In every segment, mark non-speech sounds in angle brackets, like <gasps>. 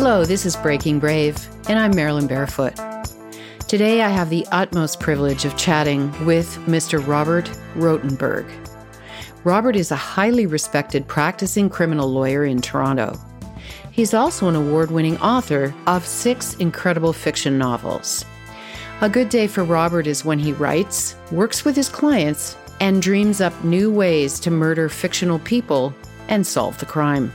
Hello, this is Breaking Brave, and I'm Marilyn Barefoot. Today I have the utmost privilege of chatting with Mr. Robert Rotenberg. Robert is a highly respected practicing criminal lawyer in Toronto. He's also an award winning author of six incredible fiction novels. A good day for Robert is when he writes, works with his clients, and dreams up new ways to murder fictional people and solve the crime.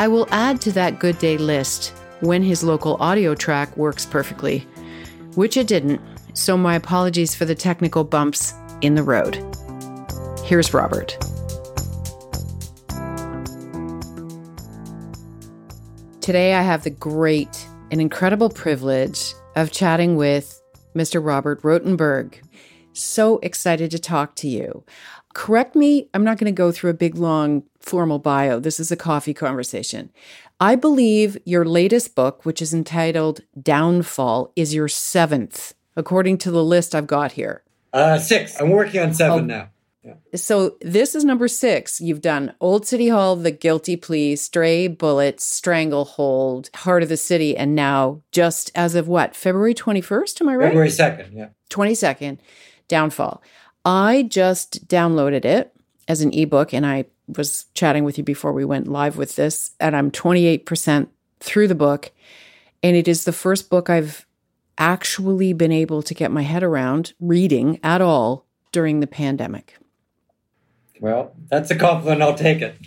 I will add to that good day list when his local audio track works perfectly, which it didn't, so my apologies for the technical bumps in the road. Here's Robert. Today, I have the great and incredible privilege of chatting with Mr. Robert Rotenberg. So excited to talk to you. Correct me, I'm not going to go through a big, long, formal bio. This is a coffee conversation. I believe your latest book, which is entitled Downfall, is your seventh, according to the list I've got here. Uh, six. I'm working on seven oh. now. Yeah. So this is number six. You've done Old City Hall, The Guilty Plea, Stray Bullets, Stranglehold, Heart of the City, and now just as of what February 21st? Am I right? February 2nd. Yeah. 22nd. Downfall. I just downloaded it as an ebook and I was chatting with you before we went live with this, and I'm 28% through the book. And it is the first book I've actually been able to get my head around reading at all during the pandemic. Well, that's a compliment. I'll take it.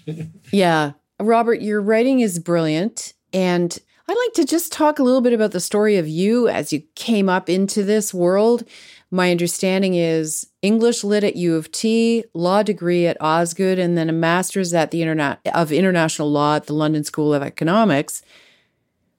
<laughs> yeah. Robert, your writing is brilliant. And I'd like to just talk a little bit about the story of you as you came up into this world. My understanding is English lit at U of T, law degree at Osgoode, and then a master's at the Internet of International Law at the London School of Economics.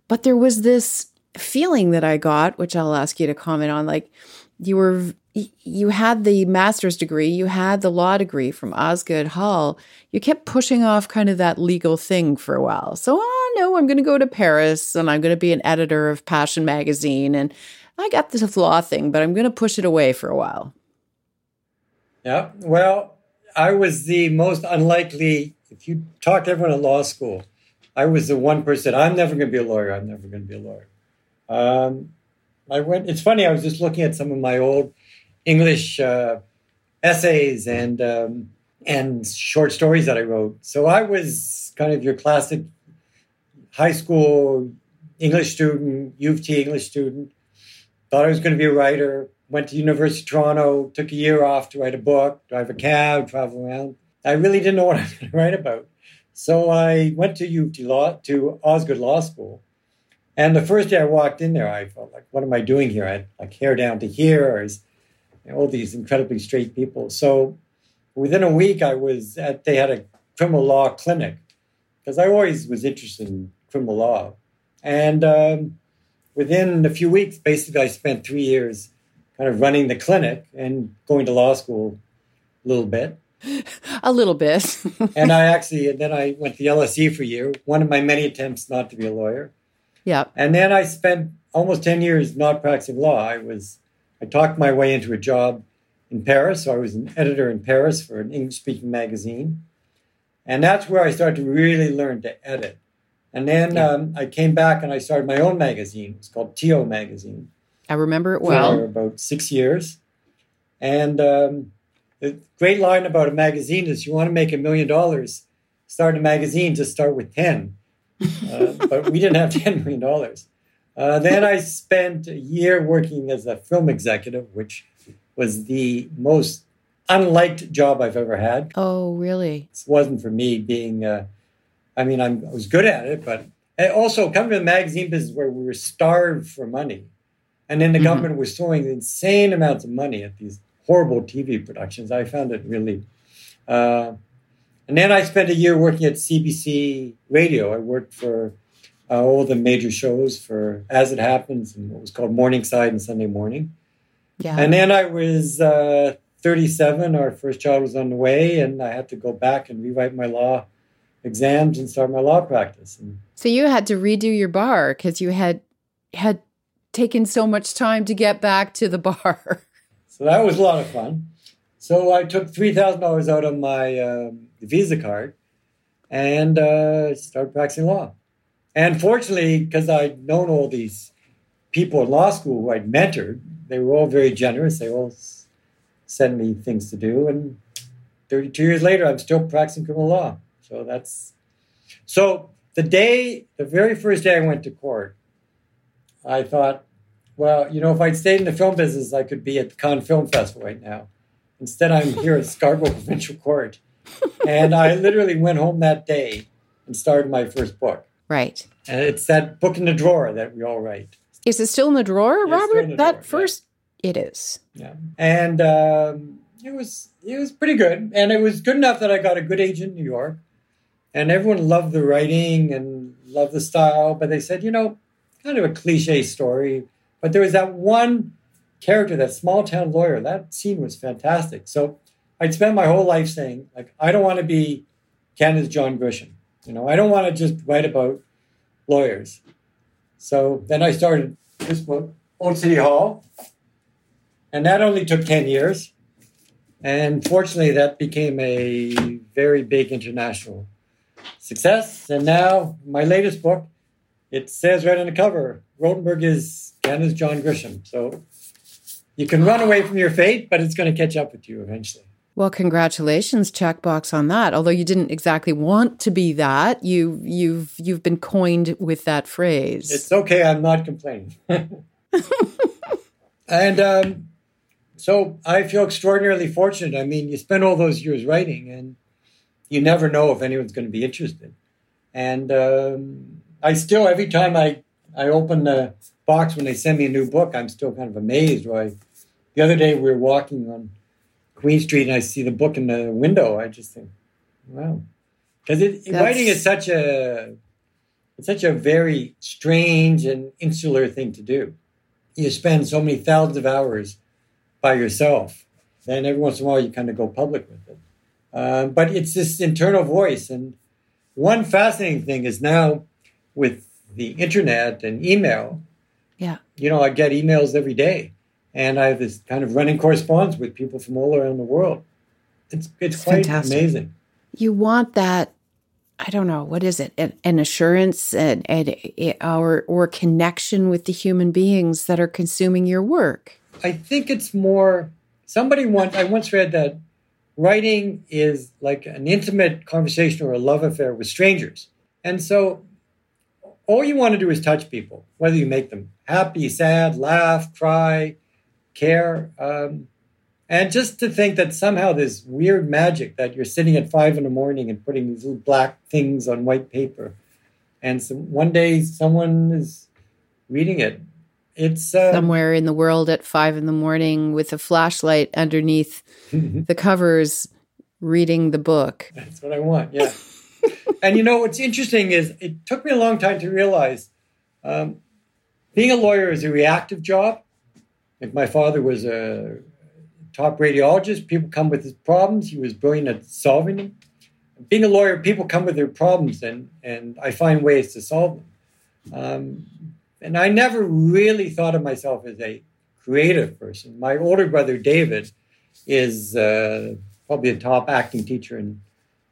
But there was this feeling that I got, which I'll ask you to comment on, like you were you had the master's degree, you had the law degree from Osgoode Hall. You kept pushing off kind of that legal thing for a while. So, oh no, I'm going to go to Paris and I'm going to be an editor of Passion magazine and I got this law thing, but I'm going to push it away for a while. Yeah. Well, I was the most unlikely if you talk to everyone at law school, I was the one person I'm never going to be a lawyer. I'm never going to be a lawyer. Um, I went. It's funny. I was just looking at some of my old English uh, essays and um, and short stories that I wrote. So I was kind of your classic high school English student, U of T English student. Thought I was going to be a writer. Went to University of Toronto. Took a year off to write a book, drive a cab, travel around. I really didn't know <laughs> what I was going to write about. So I went to U of T Law to Osgoode Law School. And the first day I walked in there, I felt like, what am I doing here? I had like hair down to here. I was all these incredibly straight people. So within a week, I was at, they had a criminal law clinic because I always was interested in criminal law. And um, within a few weeks, basically, I spent three years kind of running the clinic and going to law school a little bit. <laughs> A little bit. <laughs> and I actually, and then I went to LSE for a year, one of my many attempts not to be a lawyer. Yeah. And then I spent almost 10 years not practicing law. I was I talked my way into a job in Paris. So I was an editor in Paris for an English speaking magazine. And that's where I started to really learn to edit. And then yeah. um, I came back and I started my own magazine. It's called TO Magazine. I remember it well. For about six years. And um, the great line about a magazine is you want to make a million dollars, start a magazine, just start with 10. <laughs> Uh, but we didn't have <laughs> $10 million. Uh, then I spent a year working as a film executive, which was the most unliked job I've ever had. Oh, really? It wasn't for me being, uh, I mean, I'm, i was good at it, but also coming to the magazine business where we were starved for money. And then the mm-hmm. government was throwing insane amounts of money at these horrible TV productions. I found it really. Uh, and then I spent a year working at CBC Radio. I worked for uh, all the major shows for As It Happens and what was called Morningside and Sunday Morning. Yeah. And then I was uh, 37. Our first child was on the way, and I had to go back and rewrite my law exams and start my law practice. And so you had to redo your bar because you had had taken so much time to get back to the <laughs> bar. so that was a lot of fun. So I took three thousand dollars out of my um, Visa card and uh, started practicing law And fortunately, because I'd known all these people in law school who I'd mentored, they were all very generous. They all sent me things to do. And 32 years later, I'm still practicing criminal law. So that's so the day, the very first day I went to court, I thought, well, you know, if I'd stayed in the film business, I could be at the Cannes Film Festival right now. Instead, I'm here at Scarborough <laughs> Provincial Court. And I literally went home that day and started my first book. Right. And it's that book in the drawer that we all write. Is it still in the drawer, Yeah, Robert? the that drawer, yeah. first, it is. Yeah. And um, it was it was pretty good. And it was good enough that I got a good agent in New York. And everyone loved the writing and loved the style. But they said, you know, kind of a cliche story. But there was that one character, that small town lawyer. That scene was fantastic. So I'd spent my whole life saying, like, I don't want to be Canada's John Grisham. You know, I don't want to just write about lawyers. So then I started this book, Old City Hall. And that only took 10 years. And fortunately, that became a very big international success. And now, my latest book, it says right on the cover Rotenberg is Canada's John Grisham. So you can run away from your fate, but it's going to catch up with you eventually. Well, congratulations, checkbox on that. Although you didn't exactly want to be that, you you've you've been coined with that phrase. It's okay. I'm not complaining. <laughs> and um, so I feel extraordinarily fortunate. I mean, you spend all those years writing, and you never know if anyone's going to be interested. And um, I still, every time I, I open the box when they send me a new book, I'm still kind of amazed. Why? The other day we were walking on Queen Street, and I see the book in the window. I just think, wow, because writing is such a it's such a very strange and insular thing to do. You spend so many thousands of hours by yourself, then every once in a while you kind of go public with it. Um, but it's this internal voice. And one fascinating thing is now with the internet and email, yeah. you know, I get emails every day, and I have this kind of running correspondence with people from all around the world. It's it's, It's quite fantastic. amazing. You want that I don't know, what is it? An, an assurance and, and or or connection with the human beings that are consuming your work. I think it's more. Somebody once I once read that writing is like an intimate conversation or a love affair with strangers, and so all you want to do is touch people, whether you make them happy, sad, laugh, cry, care. Um, and just to think that somehow this weird magic that you're sitting at five in the morning and putting these little black things on white paper, and some, one day someone is reading it. It's uh, Somewhere in the world at five in the morning with a flashlight underneath <laughs> the covers, reading the book. That's what I want. Yeah. and you know what's interesting is it took me a long time to realize um, being a lawyer is a reactive job. Like my father was a top radiologist, people come with his problems. He was brilliant at solving them. Being a lawyer, people come with their problems, and and I find ways to solve them. Um, and I never really thought of myself as a creative person. My older brother David is uh, probably a top acting teacher in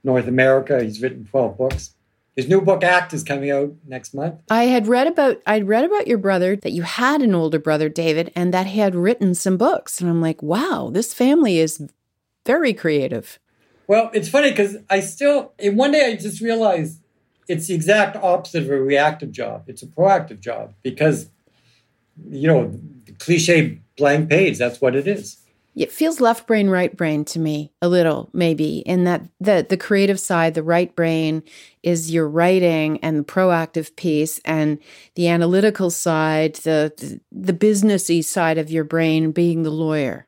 North America. He's written 12 books. His new book Act is coming out next month. I had read about I'd read about your brother that you had an older brother, David, and that he had written some books. And I'm like, wow, this family is very creative. Well, it's funny because I still, and one day I just realized it's the exact opposite of a reactive job. It's a proactive job because, you know, the cliche blank page, that's what it is. It feels left brain, right brain to me a little, maybe, in that the the creative side, the right brain is your writing and the proactive piece, and the analytical side, the the, the businessy side of your brain being the lawyer.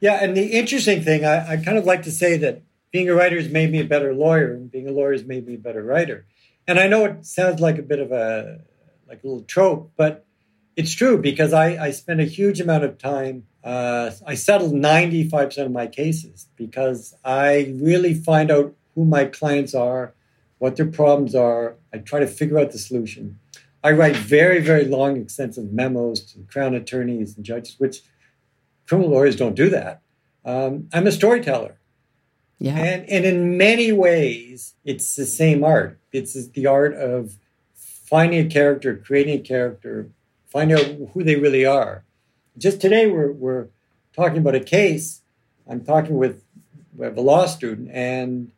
Yeah, and the interesting thing, I, I kind of like to say that being a writer has made me a better lawyer, and being a lawyer has made me a better writer. And I know it sounds like a bit of a like a little trope, but it's true because I, I spend a huge amount of time. Uh, I settled ninety five percent of my cases because I really find out who my clients are, what their problems are. I try to figure out the solution. I write very very long, extensive memos to crown attorneys and judges, which criminal lawyers don't do that. Um, I'm a storyteller. Yeah. And, and in many ways, it's the same art. It's the art of finding a character, creating a character, finding out who they really are. Just today, we're, we're talking about a case. I'm talking with, with a law student and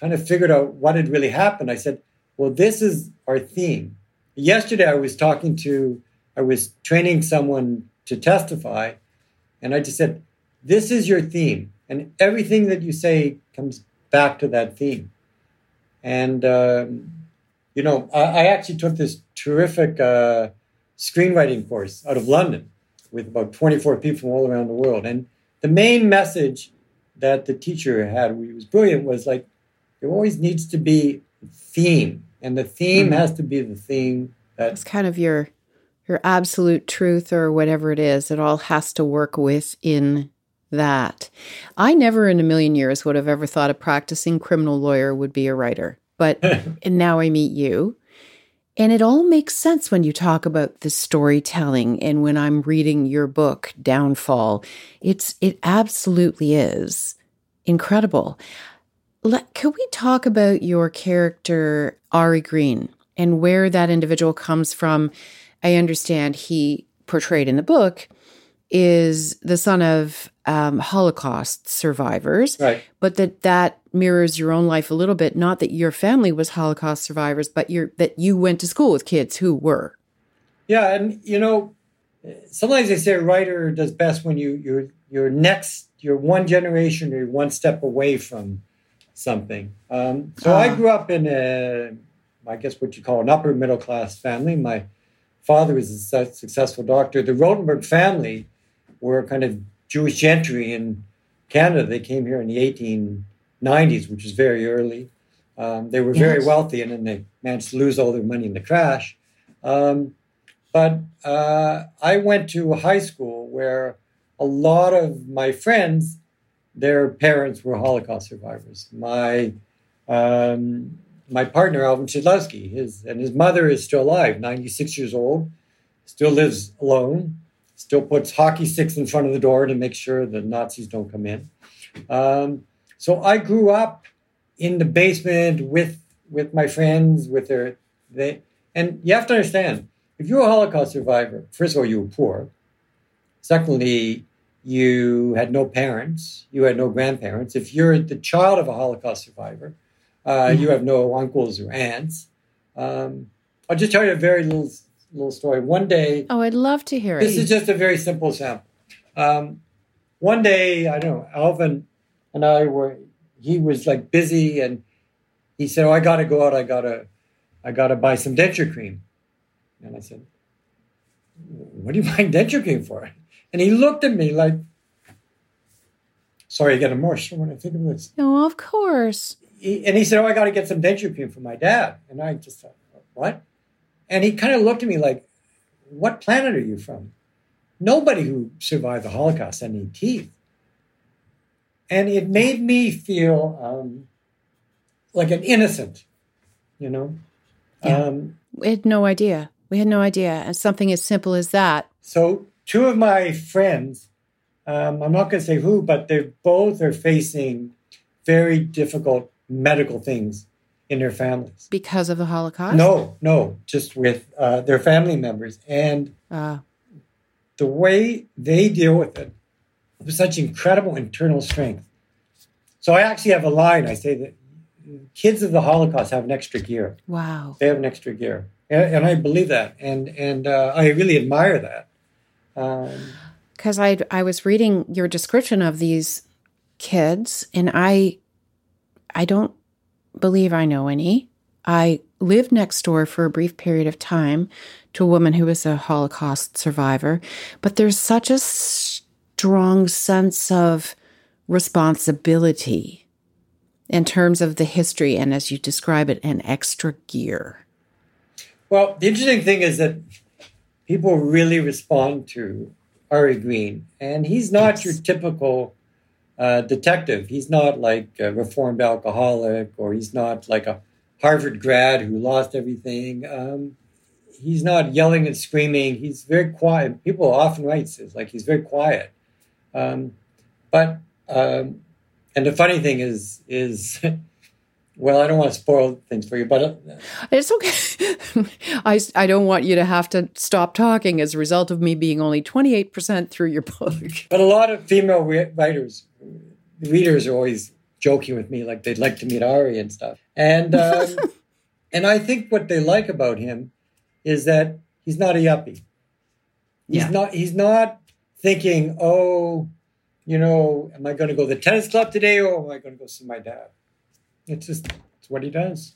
kind of figured out what had really happened. I said, Well, this is our theme. Yesterday, I was talking to, I was training someone to testify, and I just said, This is your theme. And everything that you say comes back to that theme. And, um, you know, I, I, actually took this terrific uh, screenwriting course out of London with about 24 people from all around the world. And the main message that the teacher had, who was brilliant, was like, there always needs to be a theme. And the theme mm-hmm. has to be the theme that's kind of your your absolute truth or whatever it is. It all has to work within that. I never in a million years would have ever thought a practicing criminal lawyer would be a writer. But <laughs> and now I meet you. And it all makes sense when you talk about the storytelling and when I'm reading your book, Downfall. It's it absolutely is incredible. Let, could we talk about your character, Ari Green, and where that individual comes from? I understand he portrayed in the book is the son of um, Holocaust survivors, right. but that that mirrors your own life a little bit. Not that your family was Holocaust survivors, but that you went to school with kids who were. Yeah, and you know, sometimes they say a writer does best when you you're you're next, you're one generation or one step away from something. Um, so uh. I ah. grew up in a, I guess what you call an upper middle class family. My father was a successful doctor. The Rotenberg family were kind of Jewish gentry in Canada. They came here in the 1890s, which is very early. Um, they were very yes. wealthy, and then they managed to lose all their money in the crash. Um, but uh, I went to a high school where a lot of my friends, their parents were Holocaust survivors. My um, my partner Alvin Shidlowski, his and his mother is still alive, 96 years old, still lives alone still puts hockey sticks in front of the door to make sure the Nazis don't come in. Um, so I grew up in the basement with with my friends, with their they, and you have to understand if you're a Holocaust survivor, first of all, you were poor. Secondly, you had no parents, you had no grandparents. If you're the child of a Holocaust survivor, uh, mm-hmm. you have no uncles or aunts. Um, I'll just tell you a very little little story. One day. Oh, I'd love to hear it. This is just a very simple sample. Um, one day, I don't know, Alvin and I were, he was like busy and he said, Oh, I got to go out. I got to, I got to buy some denture cream. And I said, What are you <laughs> buying denture cream for? And he looked at me like, Sorry, I get emotional when I think of this. No, of course. He, and he said, Oh, I got to get some denture cream for my dad. And I just thought, What? And he kind of looked at me like, What planet are you from? Nobody who survived the Holocaust had any teeth. And it made me feel um, like an innocent, you know? Yeah. Um, we had no idea. We had no idea. And something as simple as that. So, two of my friends, um, I'm not going to say who, but they both are facing very difficult medical things in their families because of the Holocaust. No, no, just with uh, their family members and uh. the way they deal with it with such incredible internal strength. So I actually have a line. I say that kids of the Holocaust have an extra gear. Wow, they have an extra gear, and, and I believe that, and and uh, I really admire that. Because um, I I was reading your description of these kids, and I I don't believe I know any. I lived next door for a brief period of time to a woman who was a Holocaust survivor, but there's such a strong sense of responsibility in terms of the history and, as you describe it, an extra gear. Well, the interesting thing is that people really respond to Ari Green, and he's not yes. your typical uh, detective. He's not like a reformed alcoholic or he's not like a Harvard grad who lost everything. Um, he's not yelling and screaming. He's very quiet. People often write says like he's very quiet. Um, but um, and the funny thing is is <laughs> well, I don't want to spoil things for you, but uh, it's okay. <laughs> I, I don't want you to have to stop talking as a result of me being only 28% through your book. But a lot of female re- writers, readers are always joking with me, like they'd like to meet Ari and stuff. And, um, <laughs> and I think what they like about him is that he's not a yuppie. He's Yeah. not, he's not thinking, oh, you know, am I going to go to the tennis club today or am I going to go see my dad? It's just it's what he does.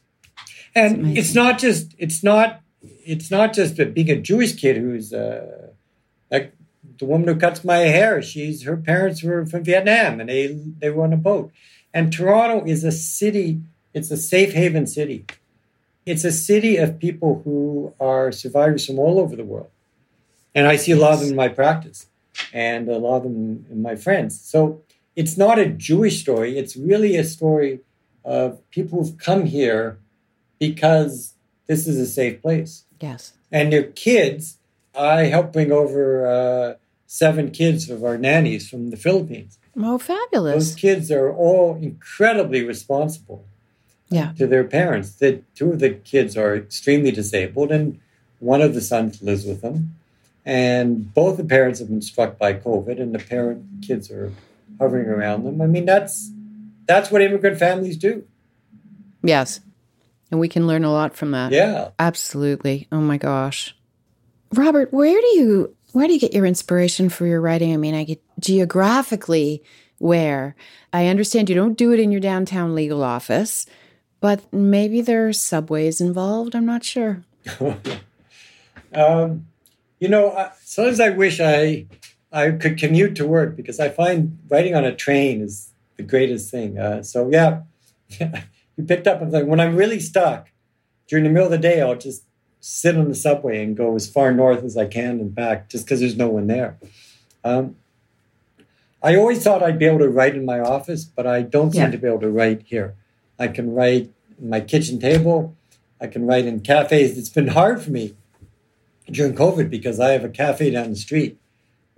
And it's not just it's not it's not just being a Jewish kid who's uh, like the woman who cuts my hair. She's her parents were from Vietnam and they they were on a boat. And Toronto is a city. It's a safe haven city. It's a city of people who are survivors from all over the world. And I see a lot of them in my practice and a lot of them in my friends. So it's not a Jewish story. It's really a story of people who've come here because this is a safe place. Yes. And their kids, I helped bring over uh, seven kids of our nannies from the Philippines. Oh, fabulous. Those kids are all incredibly responsible Yeah. to their parents. The two of the kids are extremely disabled, and one of the sons lives with them. And both the parents have been struck by COVID, and the parent kids are hovering around them. I mean, that's that's what immigrant families do. Yes. And we can learn a lot from that. Yeah. Absolutely. Oh my gosh. Robert, where do you where do you get your inspiration for your writing? I mean, I get geographically where. I understand you don't do it in your downtown legal office, but maybe there are subways involved. I'm not sure. <laughs> um, you know, I, sometimes I wish I I could commute to work because I find writing on a train is the greatest thing. Uh, so yeah, <laughs> you picked up on something. When I'm really stuck during the middle of the day, I'll just sit on the subway and go as far north as I can and back, just because there's no one there. Um, I always thought I'd be able to write in my office, but I don't seem Yeah. to be able to write here. I can write my kitchen table. I can write in cafes. It's been hard for me during COVID because I have a cafe down the street,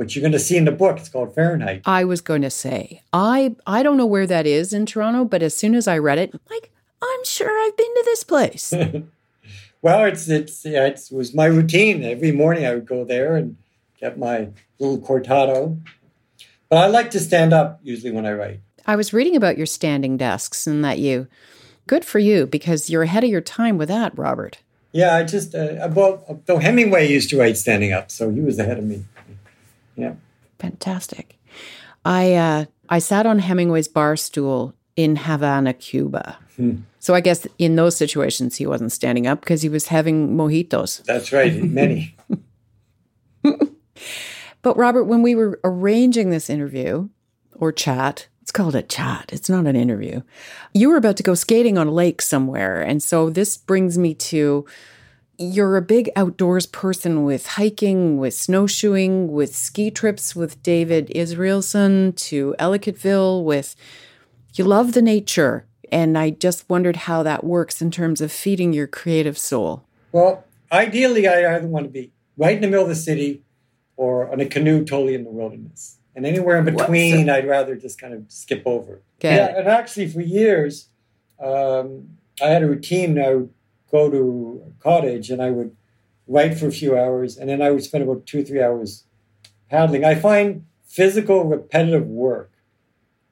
which you're going to see in the book. It's called Fahrenheit. I was going to say, I I don't know where that is in Toronto, but as soon as I read it, like I'm sure I've been to this place. <laughs> Well, it's it's yeah, it was my routine. Every morning I would go there and get my little cortado. But I like to stand up usually when I write. I was reading about your standing desks and that you good for you because you're ahead of your time with that, Robert. Yeah, I just uh, well, though Hemingway used to write standing up, so he was ahead of me. Yeah. Fantastic. I uh, I sat on Hemingway's bar stool in Havana, Cuba. So I guess in those situations he wasn't standing up because he was having mojitos. That's right. <laughs> Many. But Robert, when we were arranging this interview or chat, it's called a chat. It's not an interview. You were about to go skating on a lake somewhere, and so this brings me to you're a big outdoors person with hiking, with snowshoeing, with ski trips with David Israelson to Ellicottville with you love the nature. And I just wondered how that works in terms of feeding your creative soul. Well, ideally, I either want to be right in the middle of the city or on a canoe totally in the wilderness. And anywhere in between, I'd rather just kind of skip over. Okay. Yeah, and actually, for years, um, I had a routine. I would go to a cottage and I would write for a few hours, and then I would spend about two or three hours paddling. I find physical, repetitive work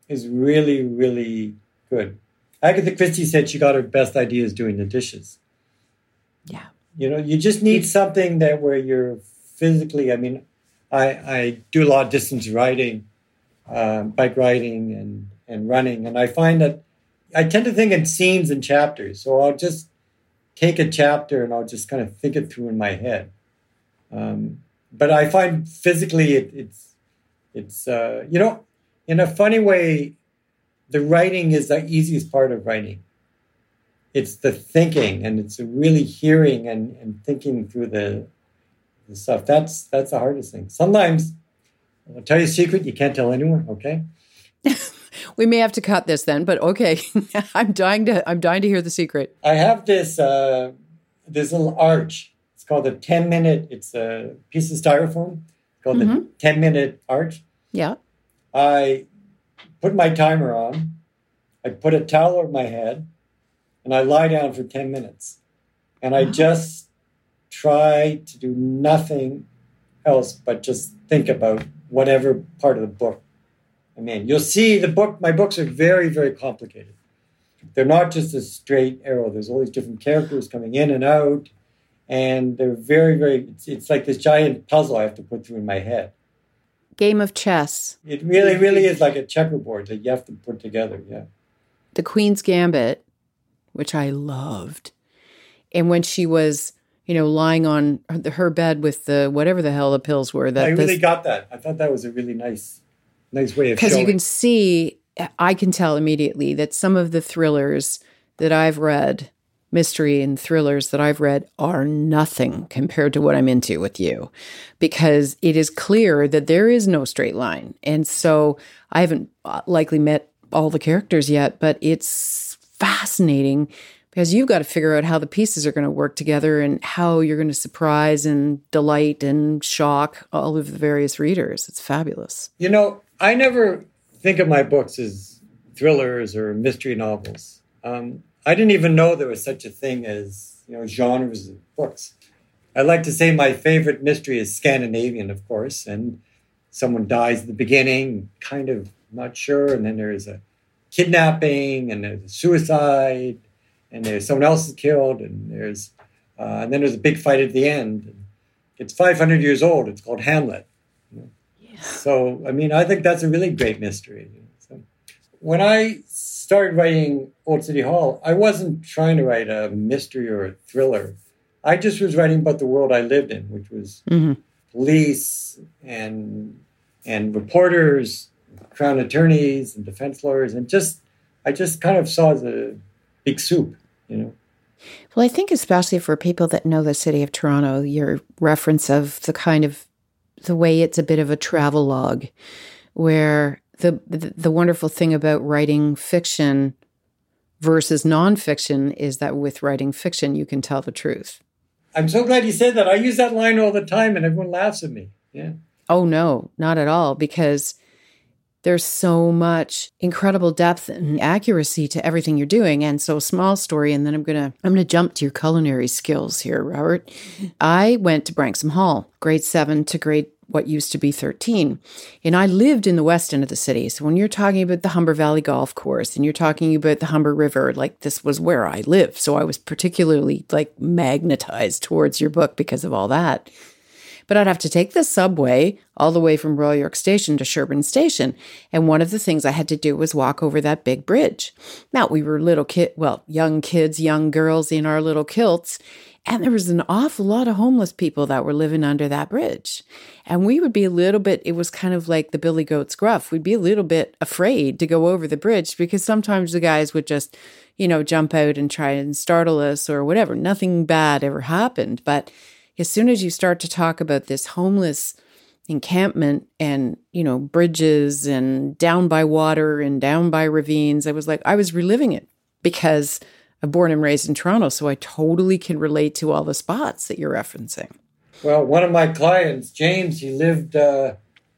is really, really good. Agatha Christie said she got her best ideas doing the dishes. Yeah. You know, you just need something that where you're physically. I mean, I I do a lot of distance riding, um, bike riding, and and running, and I find that I tend to think in scenes and chapters. So I'll just take a chapter and I'll just kind of think it through in my head. Um, but I find physically it, it's it's uh, you know in a funny way, the writing is the easiest part of writing it's the thinking and it's really hearing and, and thinking through the, the stuff. That's that's the hardest thing. Sometimes I'll tell you a secret you can't tell anyone, okay? <laughs> We may have to cut this then, but okay. <laughs> I'm dying to I'm dying to hear the secret. I have this uh, this little arch. It's called a 10 minute, it's a piece of styrofoam called the 10 minute arch. Yeah. I put my timer on. I put a towel over my head. and I lie down for 10 minutes. And I just try to do nothing else but just think about whatever part of the book I'm in. You'll see the book, my books are very, very complicated. They're not just a straight arrow, there's all these different characters coming in and out. And they're very, very, it's, it's like this giant puzzle I have to put through in my head. Game of chess. It really, really is like a checkerboard that you have to put together. Yeah. The Queen's Gambit, which I loved. And when she was, you know, lying on her bed with the whatever the hell the pills were, that I really this, got that. I thought that was a really nice, nice way of because you can see, I can tell immediately that some of the thrillers that I've read, mystery and thrillers that I've read, are nothing compared to what I'm into with you, because it is clear that there is no straight line, and so I haven't uh, likely met all the characters yet, but it's fascinating because you've got to figure out how the pieces are going to work together and how you're going to surprise and delight and shock all of the various readers. It's fabulous. You know, I never think of my books as thrillers or mystery novels. Um, I didn't even know there was such a thing as you know genres of books. I like to say my favorite mystery is Scandinavian, of course, and someone dies at the beginning, kind of not sure, and then there's a kidnapping and there's a suicide and there's someone else is killed and there's uh, and then there's a big fight at the end. It's 500 years old. It's called Hamlet. So I mean, I think that's a really great mystery. So, when I started writing Old City Hall, I wasn't trying to write a mystery or a thriller. I just was writing about the world I lived in, which was hmm police and and reporters, crown attorneys and defense lawyers, and just I just kind of saw the big soup, you know. Well, I think especially for people that know the city of Toronto, your reference of the kind of the way it's a bit of a travel log, where the the, the wonderful thing about writing fiction versus nonfiction is that with writing fiction, you can tell the truth. I'm so glad you said that. I use that line all the time, and everyone laughs at me. Yeah. Oh no, not at all, because there's so much incredible depth and accuracy to everything you're doing. And so small story, and then I'm gonna I'm gonna jump to your culinary skills here, Robert. I went to Branksome Hall, grade seven to grade what used to be 13. And I lived in the west end of the city. So when you're talking about the Humber Valley Golf Course and you're talking about the Humber River, like this was where I lived. So I was particularly like magnetized towards your book because of all that. But I'd have to take the subway all the way from Royal York Station to Sherbourne Station. And one of the things I had to do was walk over that big bridge. Now, we were little kid, well, young kids, young girls in our little kilts. And there was an awful lot of homeless people that were living under that bridge. And we would be a little bit, it was kind of like the Billy Goat's gruff. We'd be a little bit afraid to go over the bridge because sometimes the guys would just, you know, jump out and try and startle us or whatever. Nothing bad ever happened. But as soon as you start to talk about this homeless encampment and you know bridges and down by water and down by ravines i was like i was reliving it because i'm born and raised in toronto so i totally can relate to all the spots that you're referencing Well, one of my clients, James, he lived uh,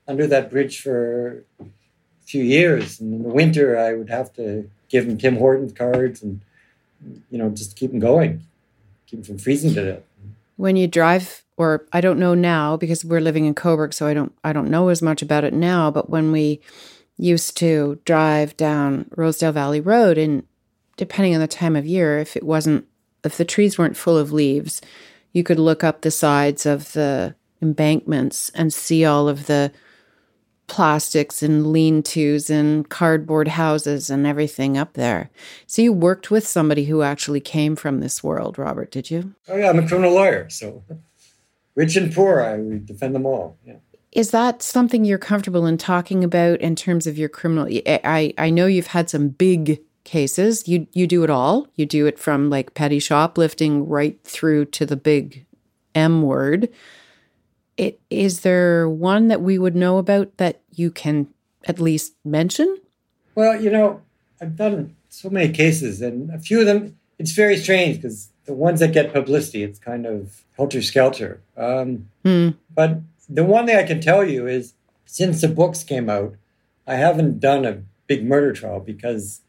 under that bridge for a few years. And in the winter, I would have to give him Tim Hortons cards and, you know, just keep him going, keep him from freezing to death. When you drive or I don't know now because we're living in Cobourg so I don't I don't know as much about it now but when we used to drive down Rosedale Valley Road and depending on the time of year if it wasn't if the trees weren't full of leaves you could look up the sides of the embankments and see all of the plastics and lean-tos and cardboard houses and everything up there. So you worked with somebody who actually came from this world, Robert, did you? Oh, yeah, I'm a criminal lawyer. So <laughs> rich and poor, I defend them all. Yeah. Is that something you're comfortable in talking about in terms of your criminal? Eh, I I know you've had some big cases. You you do it all. You do it from like petty shoplifting right through to the big M word. It, is there one that we would know about that you can at least mention? Well, you know, I've done so many cases, and a few of them, it's very strange because the ones that get publicity, it's kind of helter skelter. Um, Hmm. But the one thing I can tell you is since the books came out, I haven't done a big murder trial because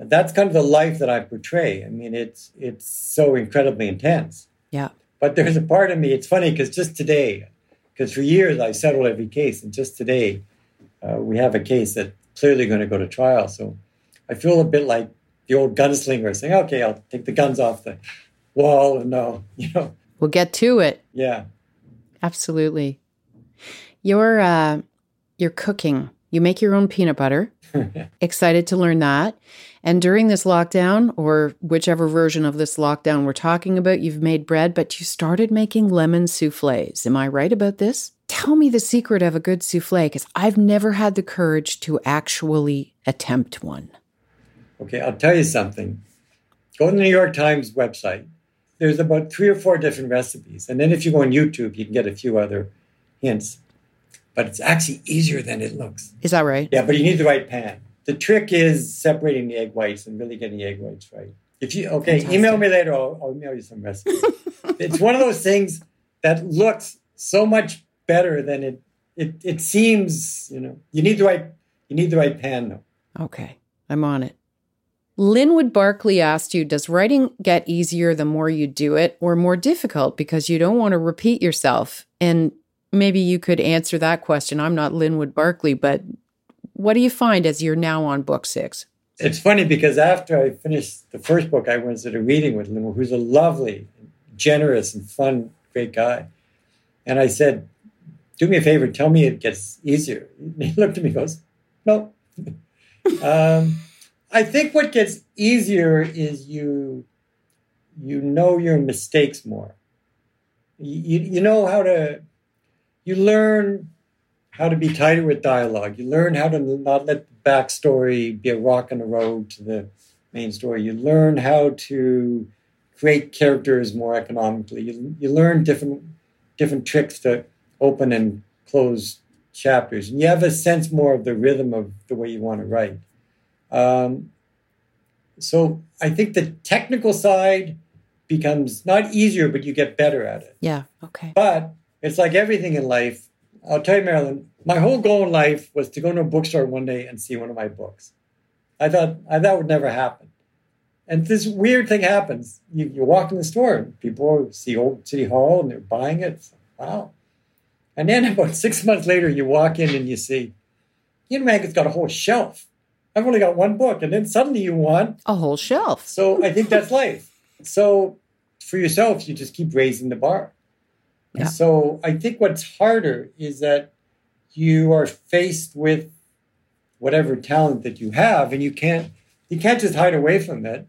That's kind of the life that I portray. I mean, it's it's so incredibly intense. Yeah. But there's a part of me. It's funny because just today, because for years I settled every case, and just today uh, we have a case that's clearly going to go to trial. So I feel a bit like the old gunslinger saying, "Okay, I'll take the guns off the wall," and no, <laughs> you know. We'll get to it. Yeah. Absolutely. Your uh, your cooking. You make your own peanut butter. <laughs> Excited to learn that. And during this lockdown, or whichever version of this lockdown we're talking about, you've made bread, but you started making lemon souffles. Am I right about this? Tell me the secret of a good souffle, because I've never had the courage to actually attempt one. Okay, I'll tell you something. Go to the New York Times website. There's about three or four different recipes. And then if you go on YouTube, you can get a few other hints but it's actually easier than it looks. Is that right? Yeah, but you need the right pan. The trick is separating the egg whites and really getting the egg whites right. If you okay, Fantastic. email me later. I'll, I'll email you some recipes. <laughs> it's one of those things that looks so much better than it it it seems. You know, you need the right you need the right pan though. Okay, I'm on it. Linwood Barclay asked you, does writing get easier the more you do it or more difficult because you don't want to repeat yourself? And maybe you could answer that question. I'm not Linwood Barclay, but what do you find as you're now on book six? It's funny because after I finished the first book, I went to a reading with Linwood, who's a lovely, generous, and fun, great guy. And I said, Do me a favor, tell me it gets easier. And <laughs> he looked at me and goes, No. <laughs> um, I think what gets easier is you you know your mistakes more. You, you know how to you learn how to be tighter with dialogue. You learn how to not let the backstory be a rock in the road to the main story. You learn how to create characters more economically. You, you learn different different tricks to open and close chapters, and you have a sense more of the rhythm of the way you want to write. Um, so I think the technical side becomes not easier, but you get better at it. Yeah. Okay. But it's like everything in life. I'll tell you, Marilyn, my whole goal in life was to go to a bookstore one day and see one of my books. I thought I, that would never happen. And this weird thing happens. You, you walk in the store and people see Old City Hall and they're buying it. Wow. And then about six months later, you walk in and you see, Ian Rankin's got a whole shelf. I've only got one book. And then suddenly you want a whole shelf. So I think that's life. So for yourself, you just keep raising the bar. Yeah. So I think what's harder is that you are faced with whatever talent that you have, and you can't you can't just hide away from it.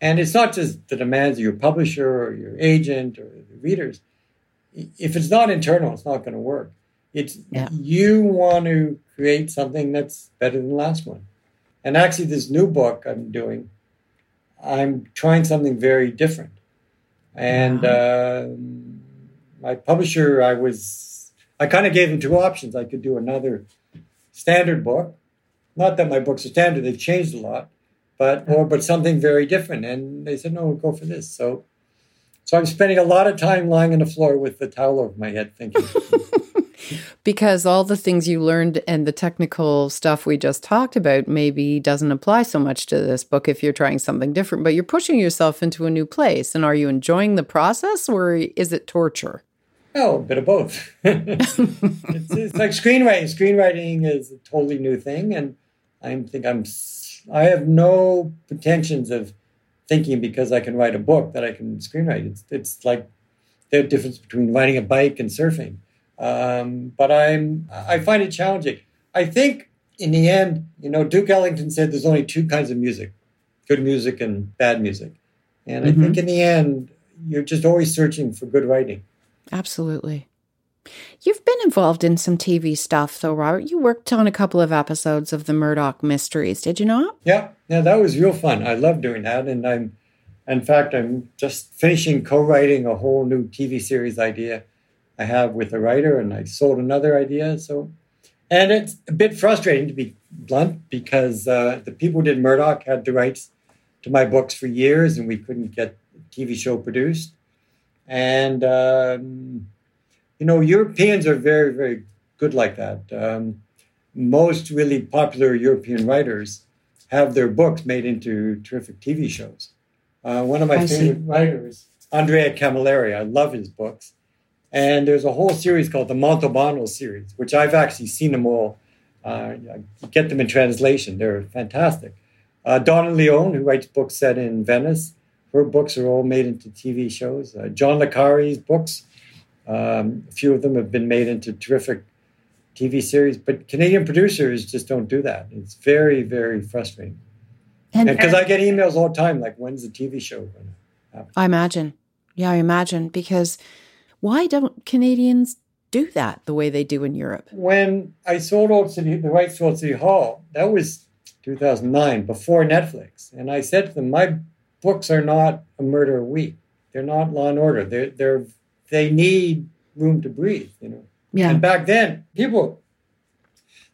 And it's not just the demands of your publisher or your agent or the readers. If it's not internal, it's not going to work. It's yeah. you want to create something that's better than the last one. And actually, this new book I'm doing, I'm trying something very different. And uh, my publisher, I was, I kind of gave them two options. I could do another standard book. Not that my books are standard; they've changed a lot, but or but something very different. And they said, no, we'll go for this. So, so I'm spending a lot of time lying on the floor with the towel over my head, thinking. <laughs> because all the things you learned and the technical stuff we just talked about maybe doesn't apply so much to this book if you're trying something different, but you're pushing yourself into a new place. And are you enjoying the process or is it torture? Oh, a bit of both. <laughs> it's, it's, like screenwriting. Screenwriting is a totally new thing, and I think I'm. I have no pretensions of thinking because I can write a book that I can screenwrite. It's it's like the difference between riding a bike and surfing. Um, but I'm I find it challenging. I think in the end, you know, Duke Ellington said there's only two kinds of music: good music and bad music. And mm-hmm. I think in the end, you're just always searching for good writing. Absolutely. You've been involved in some TV stuff, though, Robert. You worked on a couple of episodes of the Murdoch Mysteries, did you not? Yeah, yeah, that was real fun. I love doing that, and I'm, in fact, I'm just finishing co-writing a whole new TV series idea I have with a writer, and I sold another idea. So, and it's a bit frustrating to be blunt because uh, the people who did Murdoch had the rights to my books for years, and we couldn't get TV show produced. And, um, you know, Europeans are very, very good like that. Um, most really popular European writers have their books made into terrific TV shows. Uh, one of my I favorite see. writers, Andrea Camilleri, I love his books. And there's a whole series called the Montalbano series, which I've actually seen them all. Uh, get them in translation. They're fantastic. Uh, Donna Leon, who writes books set in Venice, her books are all made into TV shows. Uh, John Le Carre's books, um, a few of them have been made into terrific TV series, but Canadian producers just don't do that. It's very, very frustrating. And Because I get emails all the time, like, when's the TV show going to happen? I imagine. Yeah, I imagine. Because why don't Canadians do that the way they do in Europe? When I sold Old City, the rights to Old City Hall, that was 2009, before Netflix. And I said to them, my books are not a murder week. They're not Law and Order. They're, they're, they need room to breathe, you know. Yeah. And back then, people,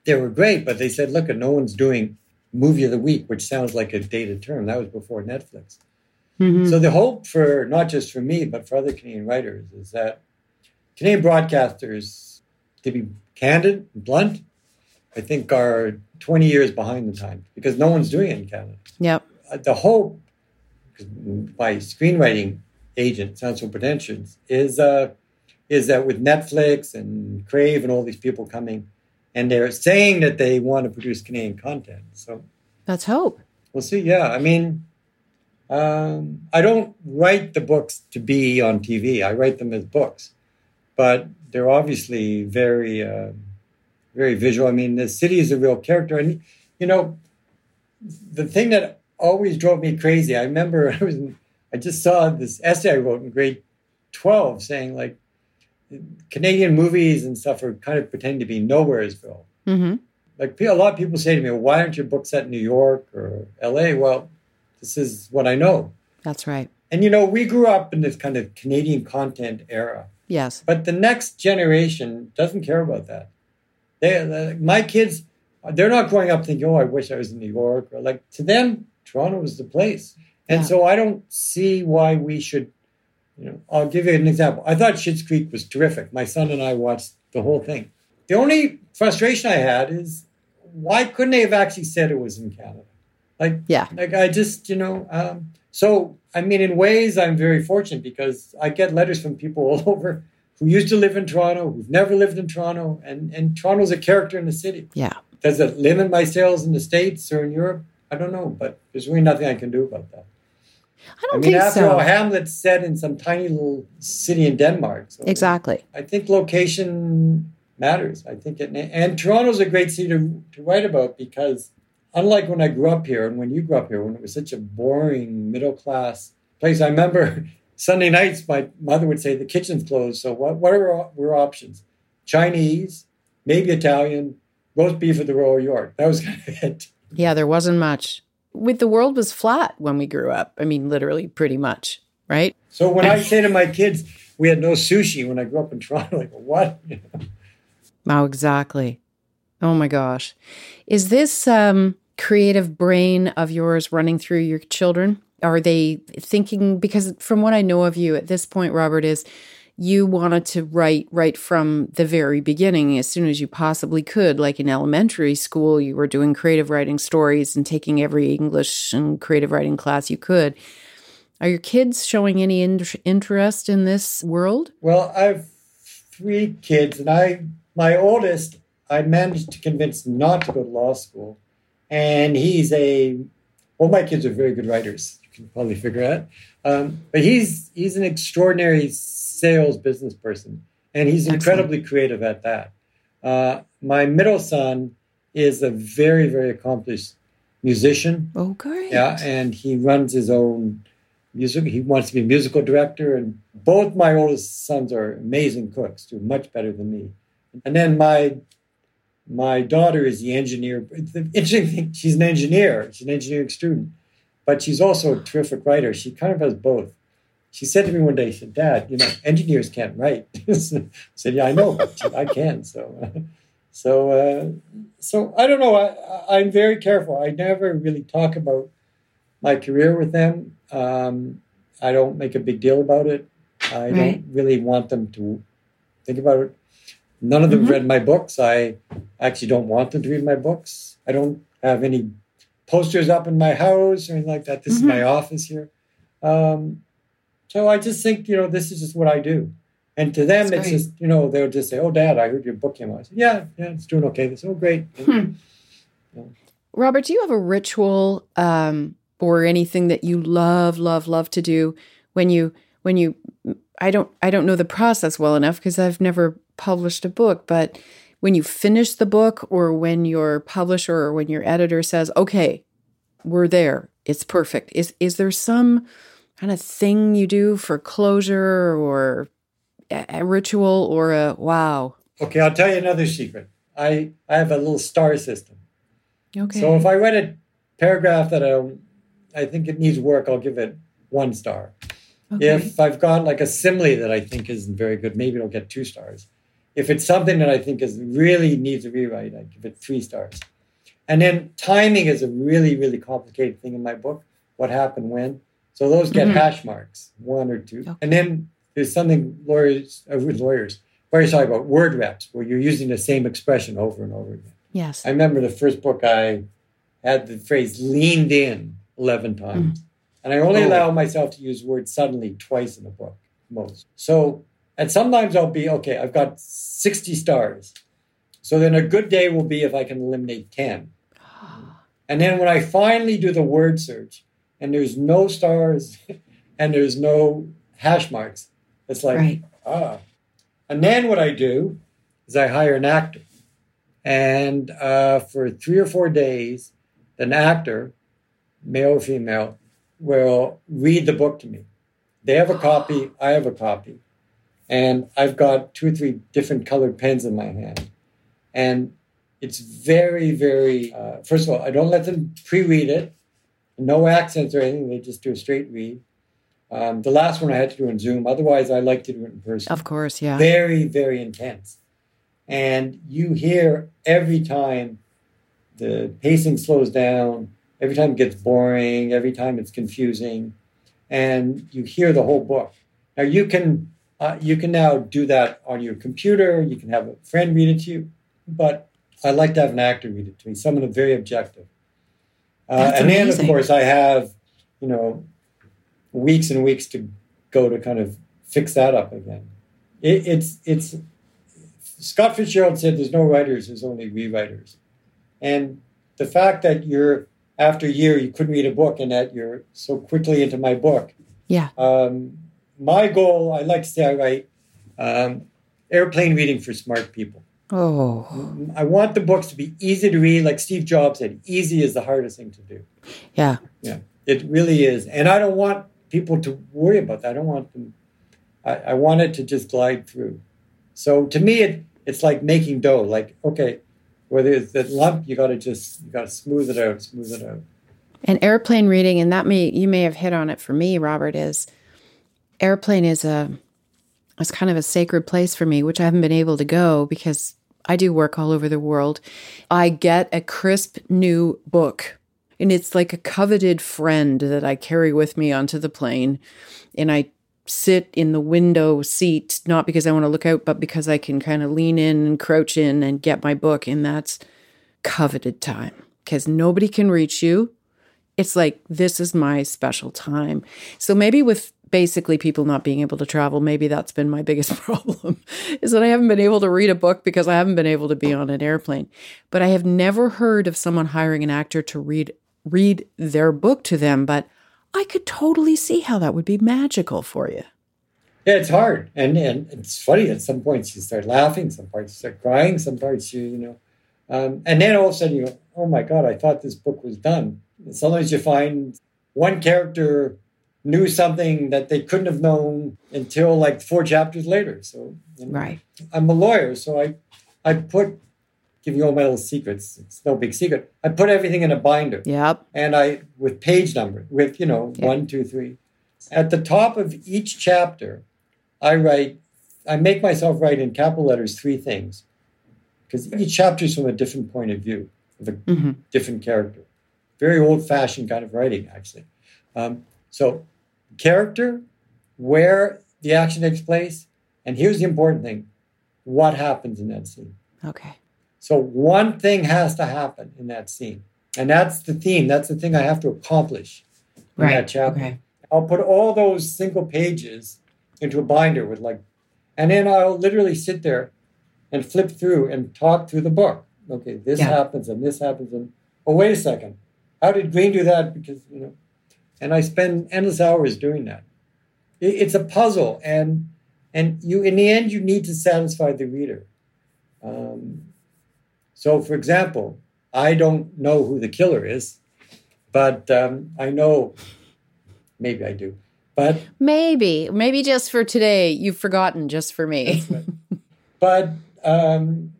they were great, but they said, look, at no one's doing movie of the week, which sounds like a dated term. That was before Netflix. Mhm. So the hope for not just for me, but for other Canadian writers is that Canadian broadcasters, to be candid, and blunt, I think are 20 years behind the times because no one's doing it in Canada. Yep. Uh, The hope, my screenwriting agent sounds so pretentious, is uh, is that with Netflix and Crave and all these people coming, and they're saying that they want to produce Canadian content. So That's hope. We'll see. Yeah, I mean, um, I don't write the books to be on TV. I write them as books, but they're obviously very, uh, very visual. I mean, the city is a real character, and you know, the thing that always drove me crazy. I remember <laughs> I was, in, I just saw this essay I wrote in grade twelve saying like, Canadian movies and stuff are kind of pretending to be nowheresville hmm like a lot of people say to me, "Why aren't your books set in New York or L.A.?" Well, this is what I know, That's right. and you know, we grew up in this kind of Canadian content era, Yes. but the next generation doesn't care about that. They, uh, my kids, they're not growing up thinking, "Oh, I wish I was in New York," or like to them, Toronto is the place, and Yeah. so I don't see why we should. You know, I'll give you an example. I thought Schitt's Creek was terrific. My son and I watched the whole thing. The only frustration I had is why couldn't they have actually said it was in Canada? Like, Yeah. like I just, you know, um, so I mean, in ways, I'm very fortunate because I get letters from people <laughs> all over who used to live in Toronto, who've never lived in Toronto, and and Toronto's a character in the city. Yeah. Does it limit my sales in the states or in Europe? I don't know, but there's really nothing I can do about that. I don't I mean, think after so. all, Hamlet's set in some tiny little city in Denmark. So exactly. I think location matters. I think it, and Toronto's a great city to, to write about because unlike when I grew up here and when you grew up here, when it was such a boring middle class place, I remember <laughs> Sunday nights my mother would say the kitchen's closed. So what what are our, were options? Chinese, maybe Italian, roast beef at the Royal York. That was <laughs> kind of it. Yeah, there wasn't much. With the world was flat when we grew up. I mean, literally, pretty much, right? So when I say to my kids, we had no sushi when I grew up in Toronto, like what? <laughs> Oh, exactly. Oh my gosh. Is this um, creative brain of yours running through your children? Are they thinking? Because from what I know of you at this point, Robert, is you wanted to write right from the very beginning as soon as you possibly could. Like in elementary school, you were doing creative writing stories and taking every English and creative writing class you could. Are your kids showing any in- interest in this world? Well, I have three kids, and I my oldest I managed to convince not to go to law school, and he's a well, my kids are very good writers. You can probably figure out, um, but he's he's an extraordinary sales business person, and he's Excellent. incredibly creative at that. Uh, my middle son is a very very accomplished musician. Oh, great. Yeah, and he runs his own music. He wants to be a musical director, and both my oldest sons are amazing cooks, do much better than me. And then my my daughter is the engineer. The interesting thing, she's an engineer. She's an engineering student, but she's also a terrific writer. She kind of has both. She said to me one day, she said, "Dad, you know, engineers can't write." <laughs> I said, "Yeah, I know, but I can." So, <laughs> so, uh, so I don't know. I, I'm very careful. I never really talk about my career with them. Um, I don't make a big deal about it. I Right. don't really want them to think about it. None of them Mhm. read my books. I actually don't want them to read my books. I don't have any posters up in my house or anything like that. This Mm-hmm. is my office here. Um, so I just think, you know, this is just what I do. And to them, That's it's great. just, you know, they'll just say, oh, Dad, I heard your book came out. I said, yeah, yeah, it's doing okay. They say, oh, great. Hmm. Robert, do you have a ritual um, or anything that you love, love, love to do when you when you I don't I don't know the process well enough because I've never published a book, but when you finish the book or when your publisher or when your editor says, "Okay, we're there. It's perfect." Is is there some kind of thing you do for closure or a, ritual or a wow? Okay, I'll tell you another secret. I, I have a little star system. Okay. So if I read a paragraph that I, I think it needs work, I'll give it one star. okay. If I've got like a simile that I think isn't very good, maybe it'll get two stars. If it's something that I think is really needs a rewrite, I give it three stars. And then timing is a really, really complicated thing in my book. What happened when? So those get Mhm. hash marks, one or two. Okay. And then there's something lawyers, uh, with lawyers, lawyers talking about word reps, where you're using the same expression over and over again. yes. I remember the first book I had the phrase leaned in 11 times. And I only Oh. allow myself to use word suddenly twice in a book, most. So, and sometimes I'll be, okay, I've got 60 stars. So then a good day will be if I can eliminate 10. <gasps> And then when I finally do the word search and there's no stars <laughs> and there's no hash marks, it's like, Right. ah. And then what I do is I hire an actor. And uh, for three or four days, an actor, male or female, will read the book to me. They have a copy, <gasps> I have a copy. And I've got two or three different colored pens in my hand. And it's very, very, uh, first of all, I don't let them pre read it, no accents or anything, they just do a straight read. Um, the last one I had to do in Zoom, otherwise, I like to do it in person Of course, yeah. very, very intense. And you hear every time the pacing slows down, every time it gets boring, every time it's confusing, and you hear the whole book. Now you can uh, you can now do that on your computer. You can have a friend read it to you, but I like to have an actor read it to me. Someone very objective. Uh, and then, of course, I have you know weeks and weeks to go to kind of fix that up again. It, it's it's Scott Fitzgerald said there's no writers, there's only rewriters. And the fact that you're after a year you couldn't read a book and that you're so quickly into my book. Yeah. Um, my goal, I like to say I write um, airplane reading for smart people. Oh, I want the books to be easy to read, like Steve Jobs said, easy is the hardest thing to do. yeah. Yeah, it really is. And I don't want people to worry about that. I don't want them, I, I want it to just glide through. So to me, it, it's like making dough. Like, okay, whether it's that lump, you got to just, you got to smooth it out, smooth it out. And airplane reading, and that may you may have hit on it for me, Robert, is airplane is a it's kind of a sacred place for me, which I haven't been able to go because I do work all over the world. I get a crisp new book, and it's like a coveted friend that I carry with me onto the plane, and I sit in the window seat not because I want to look out, but because I can kind of lean in and crouch in and get my book, and that's coveted time because nobody can reach you it's like this is my special time. So maybe with basically people not being able to travel, maybe that's been my biggest <laughs> problem is that I haven't been able to read a book because I haven't been able to be on an airplane. But I have never heard of someone hiring an actor to read read their book to them, but I could totally see how that would be magical for you. Yeah, it's hard. And, and it's funny. At some points you start laughing, some parts you start crying, some parts you, you know. Um, and then all of a sudden you go, oh my God, I thought this book was done. And sometimes you find one character knew something that they couldn't have known until like four chapters later. So you know, Right. I'm a lawyer, so I, I put, giving you all my little secrets. It's no big secret. I put everything in a binder Yep. and I with page number with you know one two three. At the top of each chapter, I write. I make myself write in capital letters three things, because each chapter is from a different point of view of a hmm different character. Very old-fashioned kind of writing, actually. Um, so, character, where the action takes place, and here's the important thing: what happens in that scene. Okay. So one thing has to happen in that scene. And that's the theme. That's the thing I have to accomplish in Right. that chapter. Okay. I'll put all those single pages into a binder with like, and then I'll literally sit there and flip through and talk through the book. Okay, this Yeah. happens and this happens and oh wait a second, how did Greene do that? Because you know, and I spend endless hours doing that. It- it's a puzzle, and and you in the end you need to satisfy the reader. Um, so, for example, I don't know who the killer is, but um, I know maybe I do, but Maybe, maybe just for today, you've forgotten just for me. Right. but um,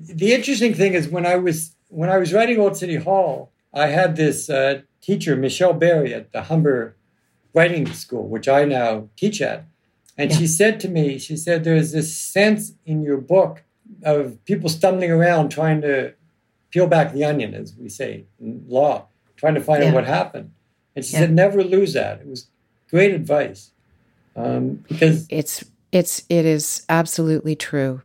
the interesting thing is when I was when I was writing Old City Hall, I had this uh, teacher, Michelle Berry, at the Humber Writing School, which I now teach at, and she said to me, she said, "There's this sense in your book of people stumbling around trying to peel back the onion, as we say in law, trying to find Yeah. out what happened." And she Yeah. said, "Never lose that." It was great advice um, because It's it's it is absolutely true.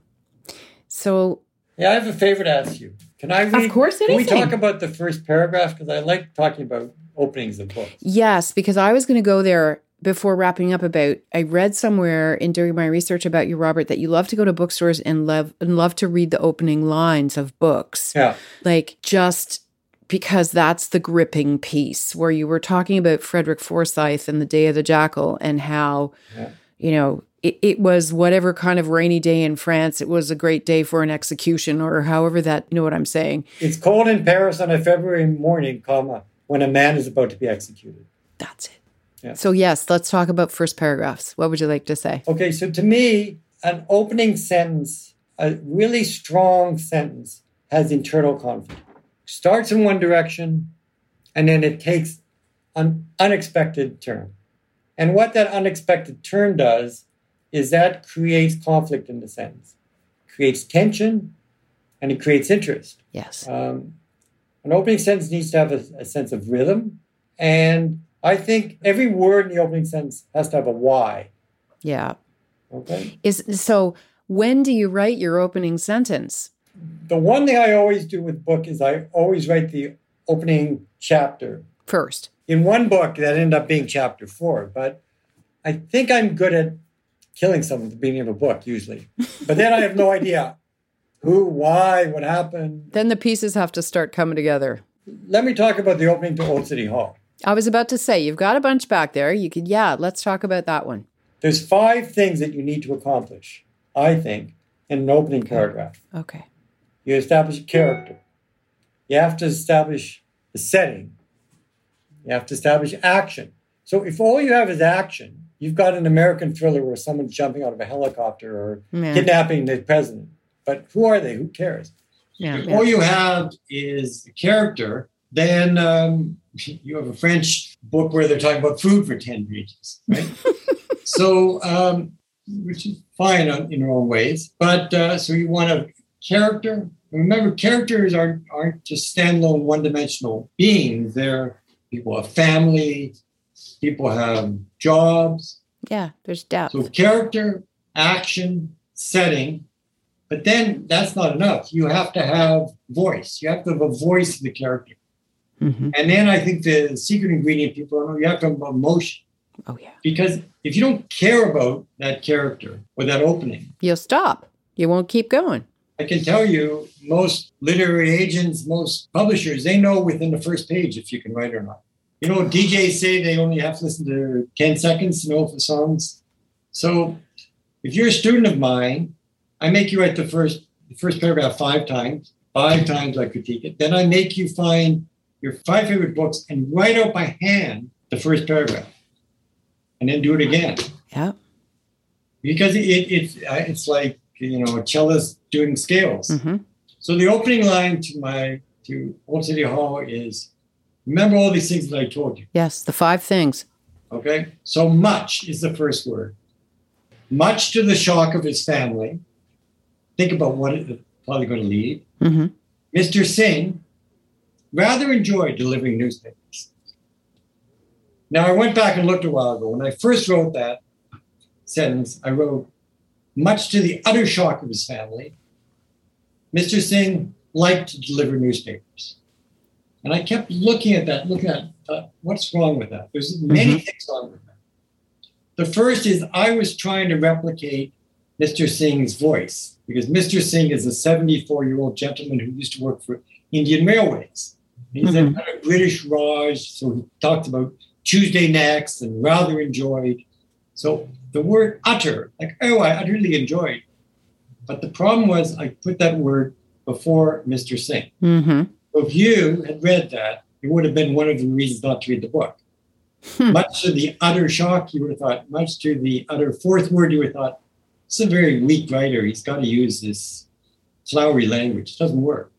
So Yeah, I have a favor to ask you. Can I read? course, Can we talk about the first paragraph? Because I like talking about openings of books. Yes, because I was going to go there before wrapping up about I read somewhere in during my research about you Robert that you love to go to bookstores and love and love to read the opening lines of books. Yeah, Like just because that's the gripping piece where you were talking about Frederick Forsyth and the Day of the Jackal and how Yeah. you know it, it was whatever kind of rainy day in France it was a great day for an execution or however that you know what I'm saying. it's cold in Paris on a February morning, comma when a man is about to be executed. That's it. Yeah. So yes, let's talk about first paragraphs. What would you like to say? Okay, so to me, an opening sentence, a really strong sentence, has internal conflict. Starts in one direction, and then it takes an unexpected turn. And what that unexpected turn does is that creates conflict in the sentence, creates tension, and it creates interest. Yes. Um, an opening sentence needs to have a, a sense of rhythm, and I think every word in the opening sentence has to have a why. Yeah. Okay. Is so when do you write your opening sentence? The one thing I always do with book is I always write the opening chapter. First. In one book, that ended up being chapter four, but I think I'm good at killing someone at the beginning of a book usually. But then I have no idea who, why, what happened. Then the pieces have to start coming together. Let me talk about the opening to Old City Hall. I was about to say you've got a bunch back there. You could yeah, let's talk about that one. There's five things that you need to accomplish, I think, in an opening paragraph. Okay. You establish a character. You have to establish the setting. You have to establish action. So if all you have is action, you've got an American thriller where someone's jumping out of a helicopter or Yeah. kidnapping the president. But who are they? Who cares? Yeah. If yeah. all you have is a character, then um, <laughs> you have a French book where they're talking about food for 10 pages, right? <laughs> so, um, which is fine in their own ways. But uh, so you want a character. Remember, characters aren't, aren't just standalone, one dimensional beings. They're people have family, people have jobs. Yeah, there's depth. So, character, action, setting. But then that's not enough. You have to have voice. You have to have a voice in the character. hmm And then I think the secret ingredient people don't know, you have to have emotion. Oh yeah. Because if you don't care about that character or that opening, You'll stop. You won't keep going. I can tell you most literary agents, most publishers, they know within the first page if you can write or not. You know, DJs say they only have to listen to 10 seconds to know if the song's. So if you're a student of mine, I make you write the first the first paragraph five times. Five times I critique it. Then I make you find your five favorite books and write out by hand the first paragraph. And then do it again Yeah. because it, it's uh, it's like you know a cellist doing scales. hmm So the opening line to my to Old City Hall is remember all these things that I told you. Yes, the five things. Okay, so much is the first word. Much to the shock of his family. Think about what it's probably going to lead. hmm Mr. Singh rather enjoyed delivering newspapers. Now, I went back and looked a while ago. When I first wrote that sentence, I wrote, much to the utter shock of his family, Mr. Singh liked to deliver newspapers. And I kept looking at that, looking at uh, what's wrong with that. There's many Mhm. things wrong with that. The first is I was trying to replicate Mr. Singh's voice because Mr. Singh is a 74 year old gentleman who used to work for Indian Railways. He's Mhm. a kind of British Raj, so he talked about Tuesday next and rather enjoyed. So the word utter, like, oh, I utterly enjoyed. But the problem was I put that word before Mr. Singh. Mm-hmm. If you had read that, it would have been one of the reasons not to read the book. Hmm. Much to the utter shock, you would have thought, much to the utter fourth word, you would have thought, it's a very weak writer. He's got to use this flowery language. It doesn't work.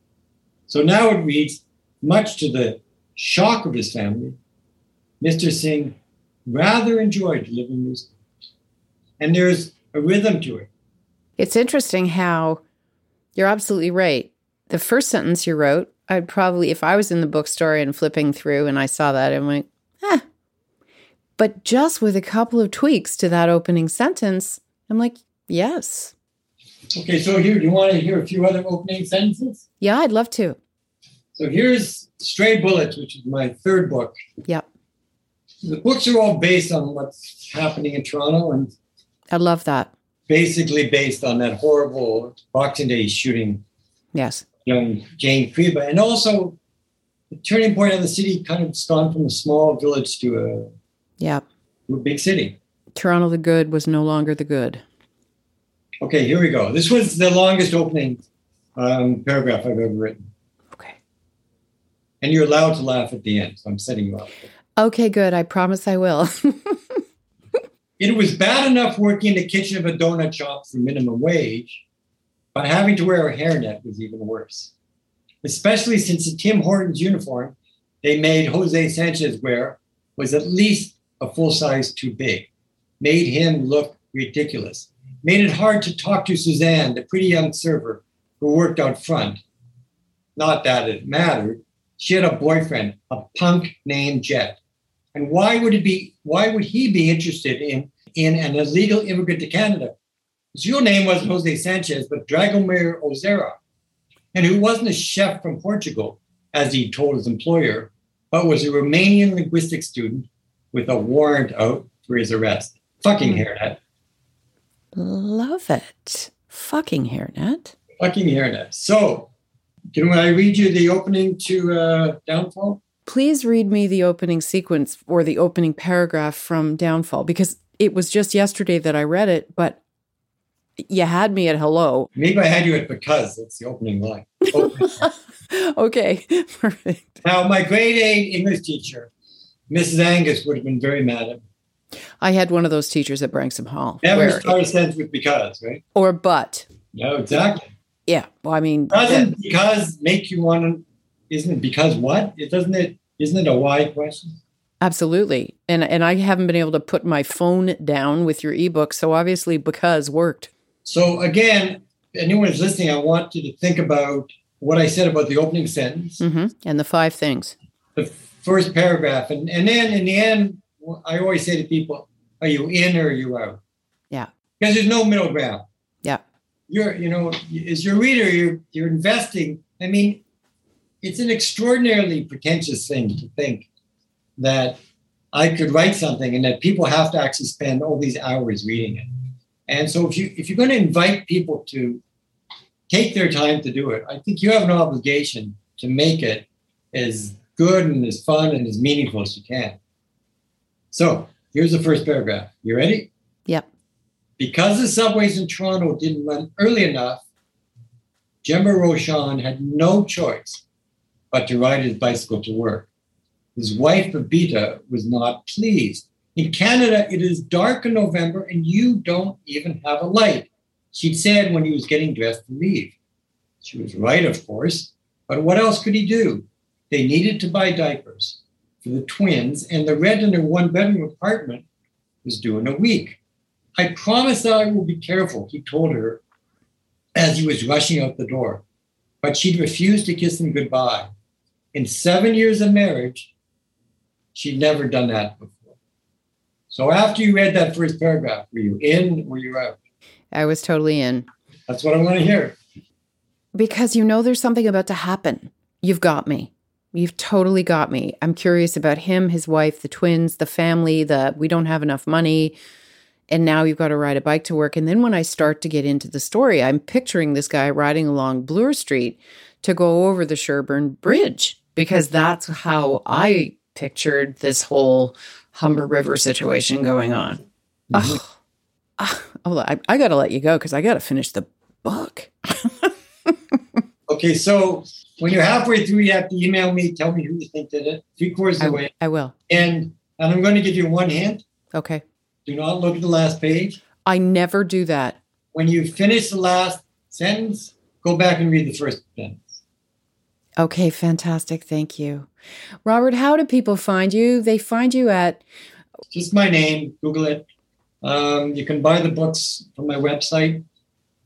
So now it reads, much to the shock of his family, Mr. Singh rather enjoyed delivering news. And there's a rhythm to it. It's interesting how you're absolutely right. The first sentence you wrote, I'd probably, if I was in the bookstore and flipping through and I saw that, I went, eh. But just with a couple of tweaks to that opening sentence, I'm like, yes. Okay, so here, do you want to hear a few other opening sentences? Yeah, I'd love to. So here's Stray Bullets, which is my third book. Yep. The books are all based on what's happening in Toronto and I love that. basically based on that horrible Boxing Day shooting Yes. Young Jane Creba. And also the turning point of the city kind of has gone from a small village to a, Yeah. to a big city. Toronto the good was no longer the good. Okay, here we go. This was the longest opening um, paragraph I've ever written. Okay. And you're allowed to laugh at the end, so I'm setting you up. Okay, good. I promise I will. <laughs> It was bad enough working in the kitchen of a donut shop for minimum wage, but having to wear a hairnet was even worse. Especially since the Tim Hortons uniform they made Jose Sanchez wear was at least a full size too big, made him look ridiculous, made it hard to talk to Suzanne, the pretty young server who worked out front. Not that it mattered. She had a boyfriend, a punk named Jet. And why would it be? Why would he be interested in in an illegal immigrant to Canada? His real name wasn't Jose Sanchez, but Dragomir Ozera, and who wasn't a chef from Portugal, as he told his employer, but was a Romanian linguistics student with a warrant out for his arrest. Fucking Hmm. hairnet. love it. Fucking hairnet. Fucking hairnet. So, can I read you the opening to uh, Downfall? Please read me the opening sequence or the opening paragraph from Downfall because it was just yesterday that I read it, but you had me at hello. Maybe I had you at because. That's the opening line. Opening <laughs> line. okay, perfect. Now, my grade eight English teacher, Mrs. Angus, would have been very mad at me. I had one of those teachers at Branksome Hall. Never where- start a sentence with because, right? or but. No, exactly. Yeah. Well, I mean, Doesn't because make you want to? Isn't it because what? It doesn't it? Isn't it a why question? absolutely. And and I haven't been able to put my phone down with your ebook, so obviously because worked. So again, anyone who's listening, I want you to think about what I said about the opening sentence, hmm And the five things. the first paragraph, and and then in the end, I always say to people, "Are you in or are you out?" Yeah. Because there's no middle ground. Yeah. You're, you know, as your reader, you're you're investing. I mean, it's an extraordinarily pretentious thing to think that I could write something and that people have to actually spend all these hours reading it. And so if you if you're going to invite people to take their time to do it, I think you have an obligation to make it as good and as fun and as meaningful as you can. So here's the first paragraph. You ready? Yep. Because the subways in Toronto didn't run early enough, Jemma Roshan had no choice but to ride his bicycle to work. His wife, Babita, was not pleased. In Canada, it is dark in November and you don't even have a light, she'd said when he was getting dressed to leave. She was right, of course, but what else could he do? They needed to buy diapers for the twins, and the rent in their one bedroom apartment was due in a week. I promise that I will be careful, he told her as he was rushing out the door. But she'd refused to kiss him goodbye. In seven years of marriage, she'd never done that before. So after you read that first paragraph, were you in or were you out? I was totally in. That's what I want to hear. Because you know there's something about to happen. You've got me. You've totally got me. I'm curious about him, his wife, the twins, the family, the we don't have enough money. And now you've got to ride a bike to work. And then when I start to get into the story, I'm picturing this guy riding along Bloor Street to go over the Sherbourne Bridge because that's how I pictured this whole Humber River situation going on. Mm-hmm. Oh, oh, I, I got to let you go because I got to finish the book. <laughs> okay, so when you're halfway through, you have to email me, tell me who you think did it, three quarters of the way. I will. And and I'm going to give you one hint. Okay. Do not look at the last page. I never do that. When you finish the last sentence, go back and read the first sentence. Okay, fantastic. Thank you. Robert, how do people find you? They find you at just my name, Google it. Um, you can buy the books from my website.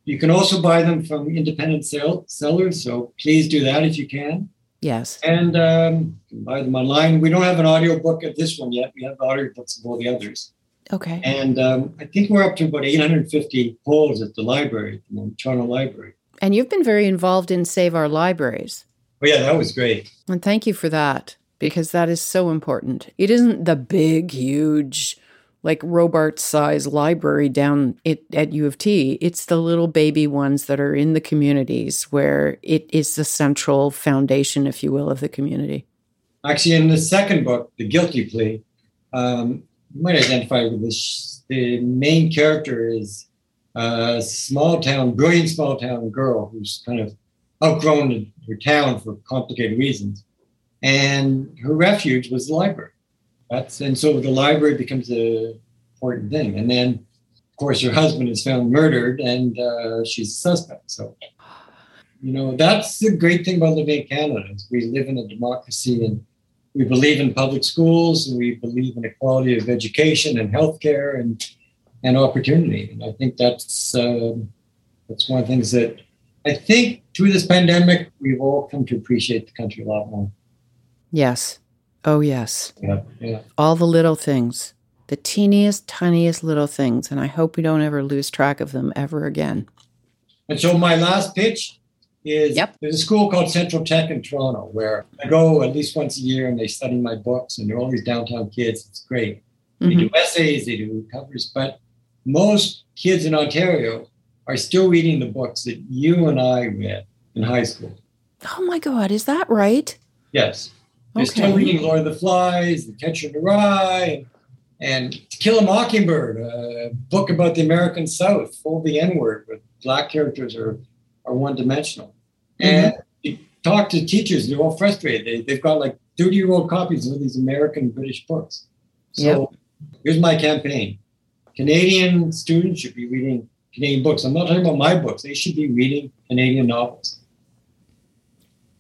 You can also buy them from independent sell- sellers, so please do that if you can. Yes. And um, you can buy them online. We don't have an audio book of this one yet. We have audio books of all the others. Okay. And um, I think we're up to about 850 polls at the library, the Toronto Library. And you've been very involved in Save Our Libraries. Oh, yeah, that was great. And thank you for that because that is so important. It isn't the big, huge, like Robarts size library down it, at U of T. It's the little baby ones that are in the communities where it is the central foundation, if you will, of the community. Actually, in the second book, The Guilty Plea, um, you might identify with this. The main character is a small town, brilliant small town girl who's kind of outgrown her town for complicated reasons. And her refuge was the library. That's and so the library becomes an important thing. And then, of course, her husband is found murdered, and uh, she's a suspect. So, you know, that's the great thing about living in Canada is we live in a democracy, and we believe in public schools, and we believe in equality of education and healthcare and and opportunity. And I think that's uh, that's one of the things that I think through this pandemic, we've all come to appreciate the country a lot more. Yes. Oh, yes. Yeah. Yeah. All the little things, the teeniest, tiniest little things. And I hope we don't ever lose track of them ever again. And so my last pitch is yep. there's a school called Central Tech in Toronto where I go at least once a year and they study my books and they're all these downtown kids. It's great. Mm-hmm. They do essays, they do covers, but most kids in Ontario are still reading the books that you and I read in high school. Oh my God, is that right? Yes. They're okay. still reading Lord of the Flies, The Catcher in the Rye, and To Kill a Mockingbird, a book about the American South, full of the N word, where black characters are, are one dimensional. Mm-hmm. And you talk to teachers, they're all frustrated. They, they've got like 30 year old copies of these American British books. So yep. here's my campaign Canadian students should be reading Canadian books. I'm not talking about my books. They should be reading Canadian novels.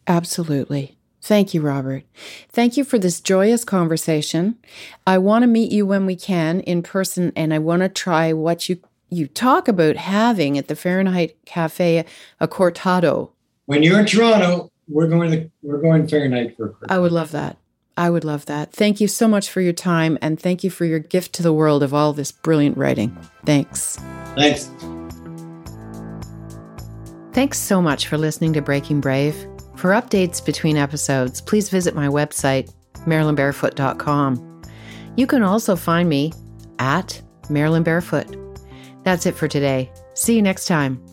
Absolutely. Thank you, Robert. Thank you for this joyous conversation. I want to meet you when we can in person, and I want to try what you you talk about having at the Fahrenheit Cafe a cortado. When you're in Toronto, we're going to we're going Fahrenheit for a cortado. I would love that. I would love that. Thank you so much for your time and thank you for your gift to the world of all this brilliant writing. Thanks. Thanks. Thanks so much for listening to Breaking Brave. For updates between episodes, please visit my website, marilynbarefoot.com. You can also find me at Marilyn Barefoot. That's it for today. See you next time.